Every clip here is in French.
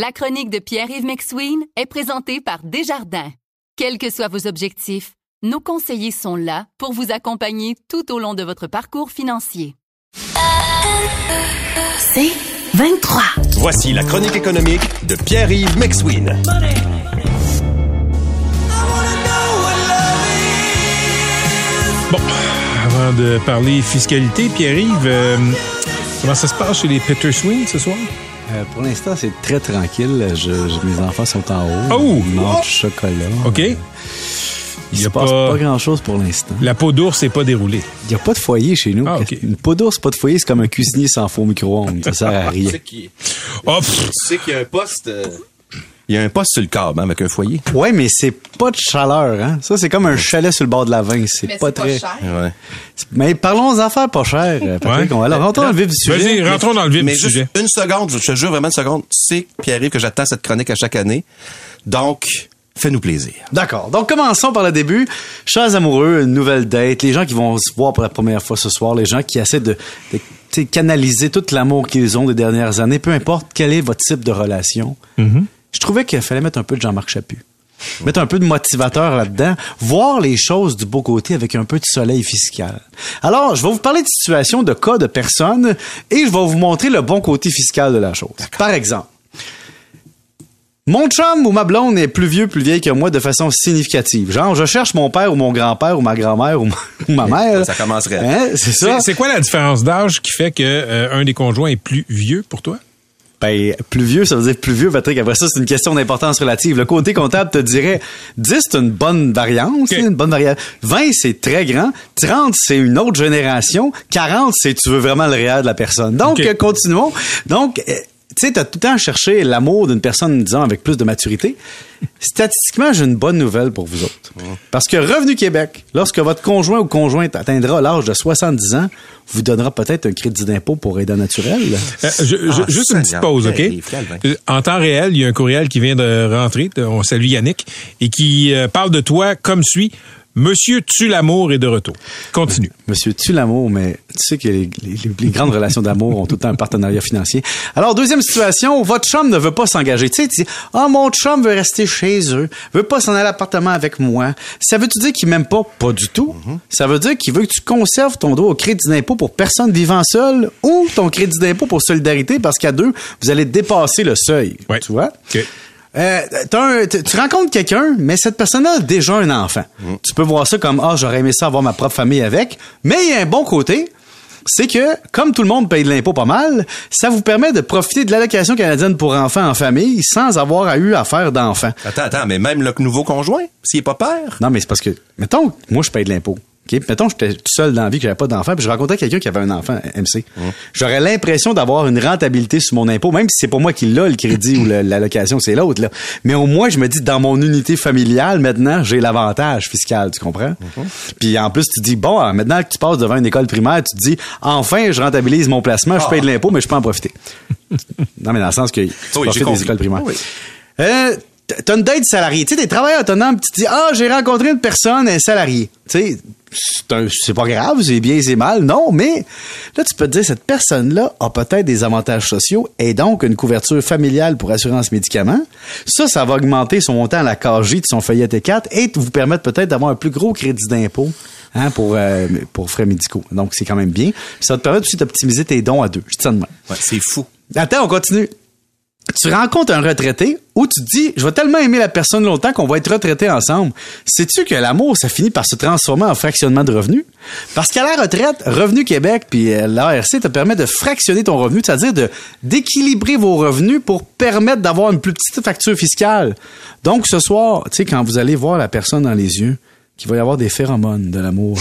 La chronique de Pierre-Yves McSween est présentée par Desjardins. Quels que soient vos objectifs, nos conseillers sont là pour vous accompagner tout au long de votre parcours financier. C'est 23. Voici la chronique économique de Pierre-Yves McSween. Bon, avant de parler fiscalité, Pierre-Yves, euh, comment ça se passe chez les Peter Swing ce soir? Euh, pour l'instant, c'est très tranquille. Je, je- mes enfants sont en haut. Oh! Ils mangent du chocolat. OK. Il Il y se a passe pas- pas, grand-chose pour l'instant. La peau d'ours n'est pas déroulée. Il n'y a pas de foyer chez nous. Ah, ok. Une peau d'ours, pas de foyer, c'est comme un cuisinier sans faux micro-ondes. Ça sert à rien. Oh, Tu sais qu'il y a un poste. Il y a un poste sur le câble hein, avec un foyer. Ouais, mais c'est pas de chaleur, hein. Ça, c'est comme un chalet sur le bord de la vin. C'est pas très. Ouais. Mais parlons aux affaires pas chères. euh, Patrick. Ouais. On va alors rentrer dans le vif du sujet. Vas-y, rentrons dans le vif Mais du juste sujet. une seconde, je te jure vraiment une seconde. Tu sais, Pierre-Yves, que j'attends cette chronique à chaque année. Donc, fais-nous plaisir. D'accord. Donc, commençons par le début. Chers amoureux, une nouvelle date, les gens qui vont se voir pour la première fois ce soir, les gens qui essaient de, canaliser tout l'amour qu'ils ont des dernières années, peu importe quel est votre type de relation. Je trouvais qu'il fallait mettre un peu de Jean-Marc Chaput. Mettre un peu de motivateur là-dedans, voir les choses du beau côté avec un peu de soleil fiscal. Alors, je vais vous parler de situations, de cas, de personnes, et je vais vous montrer le bon côté fiscal de la chose. Par exemple, mon chum ou ma blonde est plus vieux, plus vieille que moi de façon significative. Genre, je cherche mon père ou mon grand-père ou ma grand-mère ou ma, ou ma mère. Ça commencerait. Hein, c'est ça. C'est c'est quoi la différence d'âge qui fait que euh, un des conjoints est plus vieux pour toi? Ben, plus vieux, ça veut dire plus vieux, Patrick. Après ça, c'est une question d'importance relative. Le côté comptable te dirait 10, c'est une bonne variance, une bonne variable. 20, c'est très grand. 30, c'est une autre génération. 40, c'est tu veux vraiment le réel de la personne. Donc, euh, continuons. Donc, euh, tu sais, t'as tout le temps cherché l'amour d'une personne, disons, avec plus de maturité. Statistiquement, j'ai une bonne nouvelle pour vous autres. Parce que Revenu Québec, lorsque votre conjoint ou conjointe atteindra l'âge de 70 ans, vous donnera peut-être un crédit d'impôt pour aide naturelle. Euh, je- je- Ah, juste une petite pause, OK? En temps réel, il y a un courriel qui vient de rentrer. On salue Yannick. Et qui euh, parle de toi comme suit. Monsieur tue l'amour est de retour. Continue. Monsieur tue l'amour, mais tu sais que les, les- les grandes relations d'amour ont tout le temps un partenariat financier. Alors, deuxième situation, votre chum ne veut pas s'engager. Tu sais, tu dis, ah, mon chum veut rester chez eux, veut pas s'en aller à l'appartement avec moi. Ça veut-tu dire qu'il m'aime pas? Pas du tout. Ça veut dire qu'il veut que tu conserves ton droit au crédit d'impôt pour personne vivant seule ou ton crédit d'impôt pour solidarité parce qu'à deux, vous allez dépasser le seuil. Ouais. Tu vois? Euh, un- tu rencontres quelqu'un, mais cette personne-là a déjà un enfant. Tu peux voir ça comme ah j'aurais aimé ça avoir ma propre famille avec, mais il y a un bon côté, c'est que comme tout le monde paye de l'impôt pas mal, ça vous permet de profiter de l'allocation canadienne pour enfants en famille sans avoir à eu à faire d'enfants. Attends, attends, mais même le nouveau conjoint, s'il est pas père? Non, mais c'est parce que mettons, moi je paye de l'impôt. OK? Mettons, j'étais tout seul dans la vie, que j'avais pas d'enfant, puis je rencontrais quelqu'un qui avait un enfant, MC. J'aurais l'impression d'avoir une rentabilité sur mon impôt, même si c'est pas moi qui l'a, le crédit ou le- l'allocation, c'est l'autre, là. Mais au moins, je me dis, dans mon unité familiale, maintenant, j'ai l'avantage fiscal, tu comprends? Puis en plus, tu dis, bon, ah, maintenant que tu passes devant une école primaire, tu te dis, enfin, je rentabilise mon placement, je paye de l'impôt, mais je peux en profiter. non, mais dans le sens que tu j'ai profites des écoles primaires. Oui. Euh, t'as une date salariée. Tu sais, t'es travailleur autonome, tu te dis, ah, j'ai rencontré une personne, un salarié. Tu sais, c'est pas grave, c'est bien, c'est mal. Non, mais là, tu peux te dire, cette personne-là a peut-être des avantages sociaux et donc une couverture familiale pour assurance médicaments. Ça, ça va augmenter son montant à la KJ de son feuillet T4 et vous permettre peut-être d'avoir un plus gros crédit d'impôt. Hein, pour, euh, pour frais médicaux. Donc, c'est quand même bien. Puis ça va te permettre aussi d'optimiser tes dons à deux. Je dis ça de même. Ouais, c'est fou. Attends, on continue. Tu rencontres un retraité où tu te dis, je vais tellement aimer la personne longtemps qu'on va être retraités ensemble. Sais-tu que l'amour, ça finit par se transformer en fractionnement de revenus? Parce qu'à la retraite, Revenu Québec puis euh, l'ARC te permet de fractionner ton revenu, c'est-à-dire d'équilibrer vos revenus pour permettre d'avoir une plus petite facture fiscale. Donc, ce soir, tu sais, quand vous allez voir la personne dans les yeux, qu'il va y avoir des phéromones de l'amour.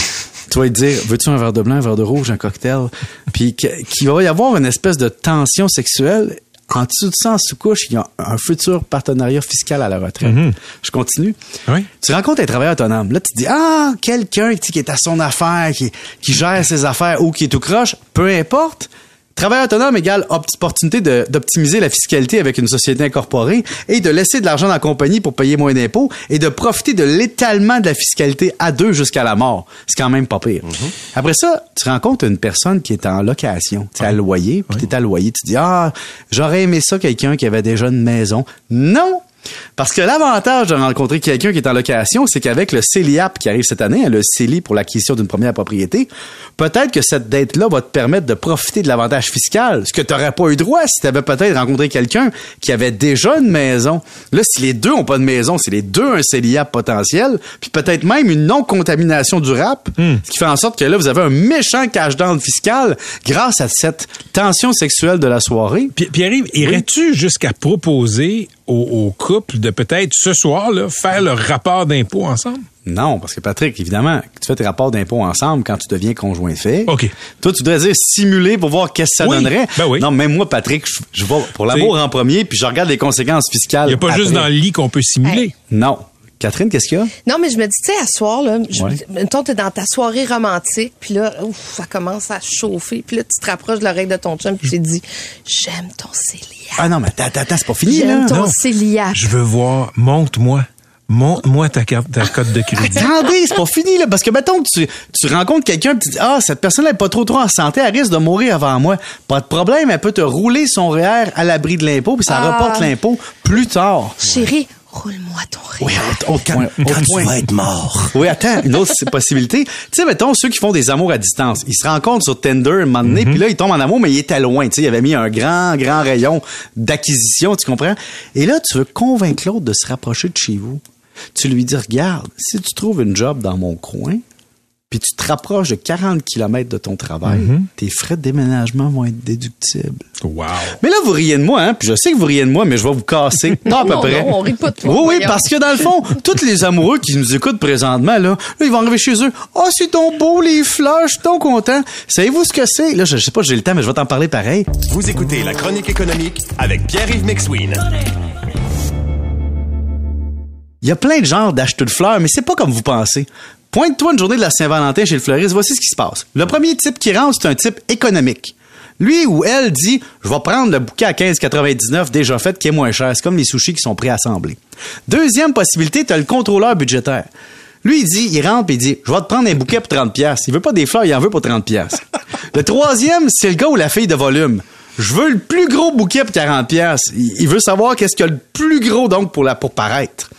tu vas lui dire, veux-tu un verre de blanc, un verre de rouge, un cocktail? Puis qu'il va y avoir une espèce de tension sexuelle. En dessous de ça, en sous-couche, il y a un futur partenariat fiscal à la retraite. Je continue. Oui. Tu rencontres un travailleur autonome. Là, tu te dis, ah, quelqu'un qui est à son affaire, qui, qui gère ses affaires ou qui est tout croche, peu importe. Travailleur autonome égale opportunité d'optimiser la fiscalité avec une société incorporée et de laisser de l'argent dans la compagnie pour payer moins d'impôts et de profiter de l'étalement de la fiscalité à deux jusqu'à la mort. C'est quand même pas pire. Après ça, tu rencontres une personne qui est en location, tu es à loyer, puis tu es à loyer, tu dis ah, j'aurais aimé ça quelqu'un qui avait déjà une maison. Non, parce que l'avantage de rencontrer quelqu'un qui est en location, c'est qu'avec le CELIAP qui arrive cette année, hein, le CELI pour l'acquisition d'une première propriété, peut-être que cette dette-là va te permettre de profiter de l'avantage fiscal, ce que tu n'aurais pas eu droit si tu avais peut-être rencontré quelqu'un qui avait déjà une maison. Là, si les deux ont pas de maison, c'est les deux un CELIAP potentiel, puis peut-être même une non-contamination du RAP, ce qui fait en sorte que là, vous avez un méchant cash-down fiscal grâce à cette tension sexuelle de la soirée. Pi- Pierre-Yves, irais-tu jusqu'à proposer au, au couple de peut-être ce soir là, faire le rapport d'impôt ensemble? Non, parce que Patrick, évidemment, tu fais tes rapports d'impôts ensemble quand tu deviens conjoint fait. OK. Toi, tu voudrais dire simuler pour voir qu'est-ce que ça Oui, donnerait. ben oui. Non, même moi, Patrick, je, je vais pour l'amour en premier, puis je regarde les conséquences fiscales. Il n'y a pas juste dans le lit qu'on peut simuler. Non. Catherine, qu'est-ce qu'il y a? Non, mais je me dis, tu sais, à soir, là, je, Ouais. mettons, t'es dans ta soirée romantique, puis là, ouf, ça commence à chauffer, puis là, tu te rapproches de l'oreille de ton chum, puis tu te dis, j'aime ton céliat. Ah non, mais attends, attends, c'est pas fini, là. J'aime ton Non. céliat. Je veux voir, montre-moi, montre-moi ta carte, ta cote de crédit. Attendez, c'est pas fini, là, parce que mettons que tu, tu rencontres quelqu'un et tu dis, ah, cette personne-là est pas trop trop en santé, elle risque de mourir avant moi. Pas de problème, elle peut te rouler son REER à l'abri de l'impôt, puis ça Ah. reporte l'impôt plus tard. Chérie, roule-moi ton rêve. Oui, autre point, autre point. être mort. Oui, attends, une autre possibilité. Tu sais, mettons, ceux qui font des amours à distance, ils se rencontrent sur Tinder un moment donné, puis là, ils tombent en amour, mais ils étaient loin. Tu sais, il avait mis un grand, grand rayon d'acquisition, tu comprends? Et là, tu veux convaincre l'autre de se rapprocher de chez vous. Tu lui dis, regarde, si tu trouves une job dans mon coin, puis tu te rapproches de 40 km de ton travail, tes frais de déménagement vont être déductibles. Wow. Mais là, vous riez de moi, hein? Puis je sais que vous riez de moi, mais je vais vous casser. Non, à peu non, près. non, on rit pas de toi, Oui, oui, parce que dans le fond, tous les amoureux qui nous écoutent présentement, là, là ils vont arriver chez eux. Ah, c'est ton beau, les fleurs, je suis ton content. Savez-vous ce que c'est? Là, je sais pas, j'ai le temps, mais je vais t'en parler pareil. Vous écoutez la chronique économique avec Pierre-Yves McSween. Il y a plein de genres d'acheteurs de fleurs, mais c'est pas comme vous pensez. Pointe-toi une journée de la Saint-Valentin chez le fleuriste, voici ce qui se passe. Le premier type qui rentre, c'est un type économique. Lui ou elle dit, je vais prendre le bouquet à 15,99 déjà fait qui est moins cher. C'est comme les sushis qui sont préassemblés. Deuxième possibilité, tu as le contrôleur budgétaire. Lui, il dit, il rentre et il dit, je vais te prendre un bouquet pour 30 pièces. Il veut pas des fleurs, il en veut pour 30 pièces. Le troisième, c'est le gars ou la fille de volume. Je veux le plus gros bouquet pour 40 pièces. Il il veut savoir qu'est-ce qu'il y a le plus gros donc pour la pour paraître.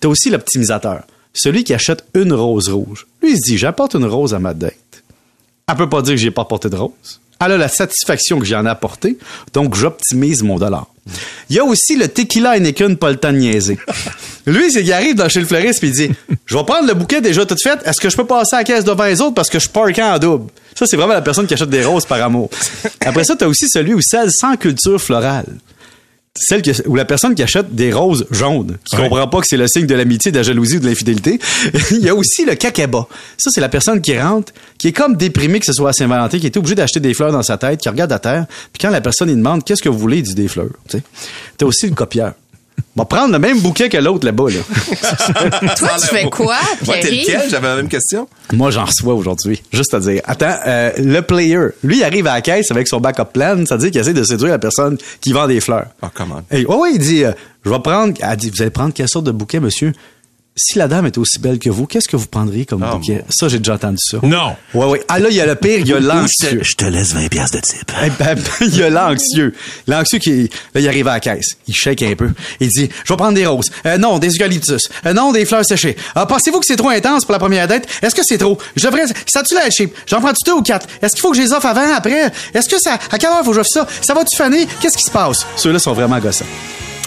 T'as aussi l'optimisateur, celui qui achète une rose rouge. Lui il se dit j'apporte une rose à ma date. Elle peut pas dire que j'ai pas apporté de rose. Elle a la satisfaction que j'en ai apporté, donc j'optimise mon dollar. Il y a aussi le tequila Heineken, pas le temps de niaiser. Lui, c'est qu'il arrive dans chez le fleuriste puis il dit Je vais prendre le bouquet déjà tout fait, est-ce que je peux passer à la caisse devant les autres parce que je parque en double? Ça, c'est vraiment la personne qui achète des roses par amour. Après ça, t'as aussi celui ou celle sans culture florale celle qui, ou la personne qui achète des roses jaunes, qui Ouais. comprend pas que c'est le signe de l'amitié, de la jalousie ou de l'infidélité. Il y a aussi le kakeba. Ça, c'est la personne qui rentre, qui est comme déprimée que ce soit à Saint-Valentin, qui est obligée d'acheter des fleurs dans sa tête, qui regarde à terre, puis quand la personne il demande qu'est-ce que vous voulez, il dit des fleurs. Tu. T'as aussi le copieur. On va prendre le même bouquet que l'autre là-bas. Là. Toi, tu fais quoi, t'es lequel? J'avais la même question. Moi, j'en reçois aujourd'hui. Juste à dire. Attends, euh, le player, lui, il arrive à la caisse avec son backup plan, c'est-à-dire qu'il essaie de séduire la personne qui vend des fleurs. Oh, comment? Et, oh oui, il dit, euh, je vais prendre, elle dit, vous allez prendre quelle sorte de bouquet, monsieur? Si la dame est aussi belle que vous, qu'est-ce que vous prendriez comme Oh, bouquet? Ça, j'ai déjà entendu ça. Non. Ouais, ouais. Ah là, il y a le pire, il y a l'anxieux. Je te laisse 20 pièces de type. Eh ben, il y a l'anxieux. L'anxieux qui, là, il arrive à la caisse. Il shake un peu. Il dit, je vais prendre des roses. Euh, non, des eucalyptus. Euh, non, des fleurs séchées. Ah, pensez-vous que c'est trop intense pour la première date? Est-ce que c'est trop? Je devrais, ça tu la cheap? J'en prends-tu deux ou quatre? Est-ce qu'il faut que je les offre avant, après? Est-ce que ça, à quelle heure faut que j'offre ça? Ça va-tu faner? Qu'est-ce qui se passe? Ceux-là sont vraiment gossants.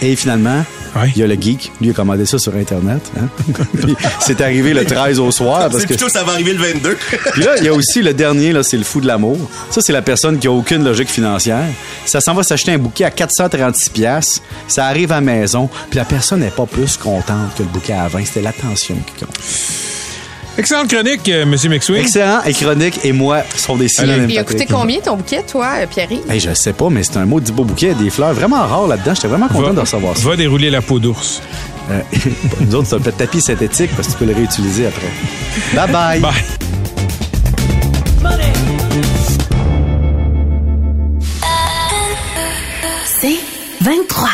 Et finalement, Ouais. il y a le geek. Lui a commandé ça sur Internet. Hein? Puis, c'est arrivé le 13 au soir parce C'est que plutôt ça va arriver le 22. puis là, il y a aussi le dernier, là, c'est le fou de l'amour. Ça, c'est la personne qui a aucune logique financière. Ça s'en va s'acheter un bouquet à 436 pièces. Ça arrive à la maison, puis la personne n'est pas plus contente que le bouquet à 20. C'était l'attention qui compte. Excellente chronique, euh, Monsieur McSween. Excellent. Et Chronique et moi sont des synonymes. Il a coûté Patrick. combien ton bouquet, toi, euh, Pierre? Hey, je sais pas, mais c'est un mot du beau bouquet, des fleurs vraiment rares là-dedans. J'étais vraiment content de recevoir ça. va dérouler la peau d'ours. Euh, nous autres, c'est un peu de tapis synthétique parce que tu peux le réutiliser après. Bye bye. Bye. C'est 23.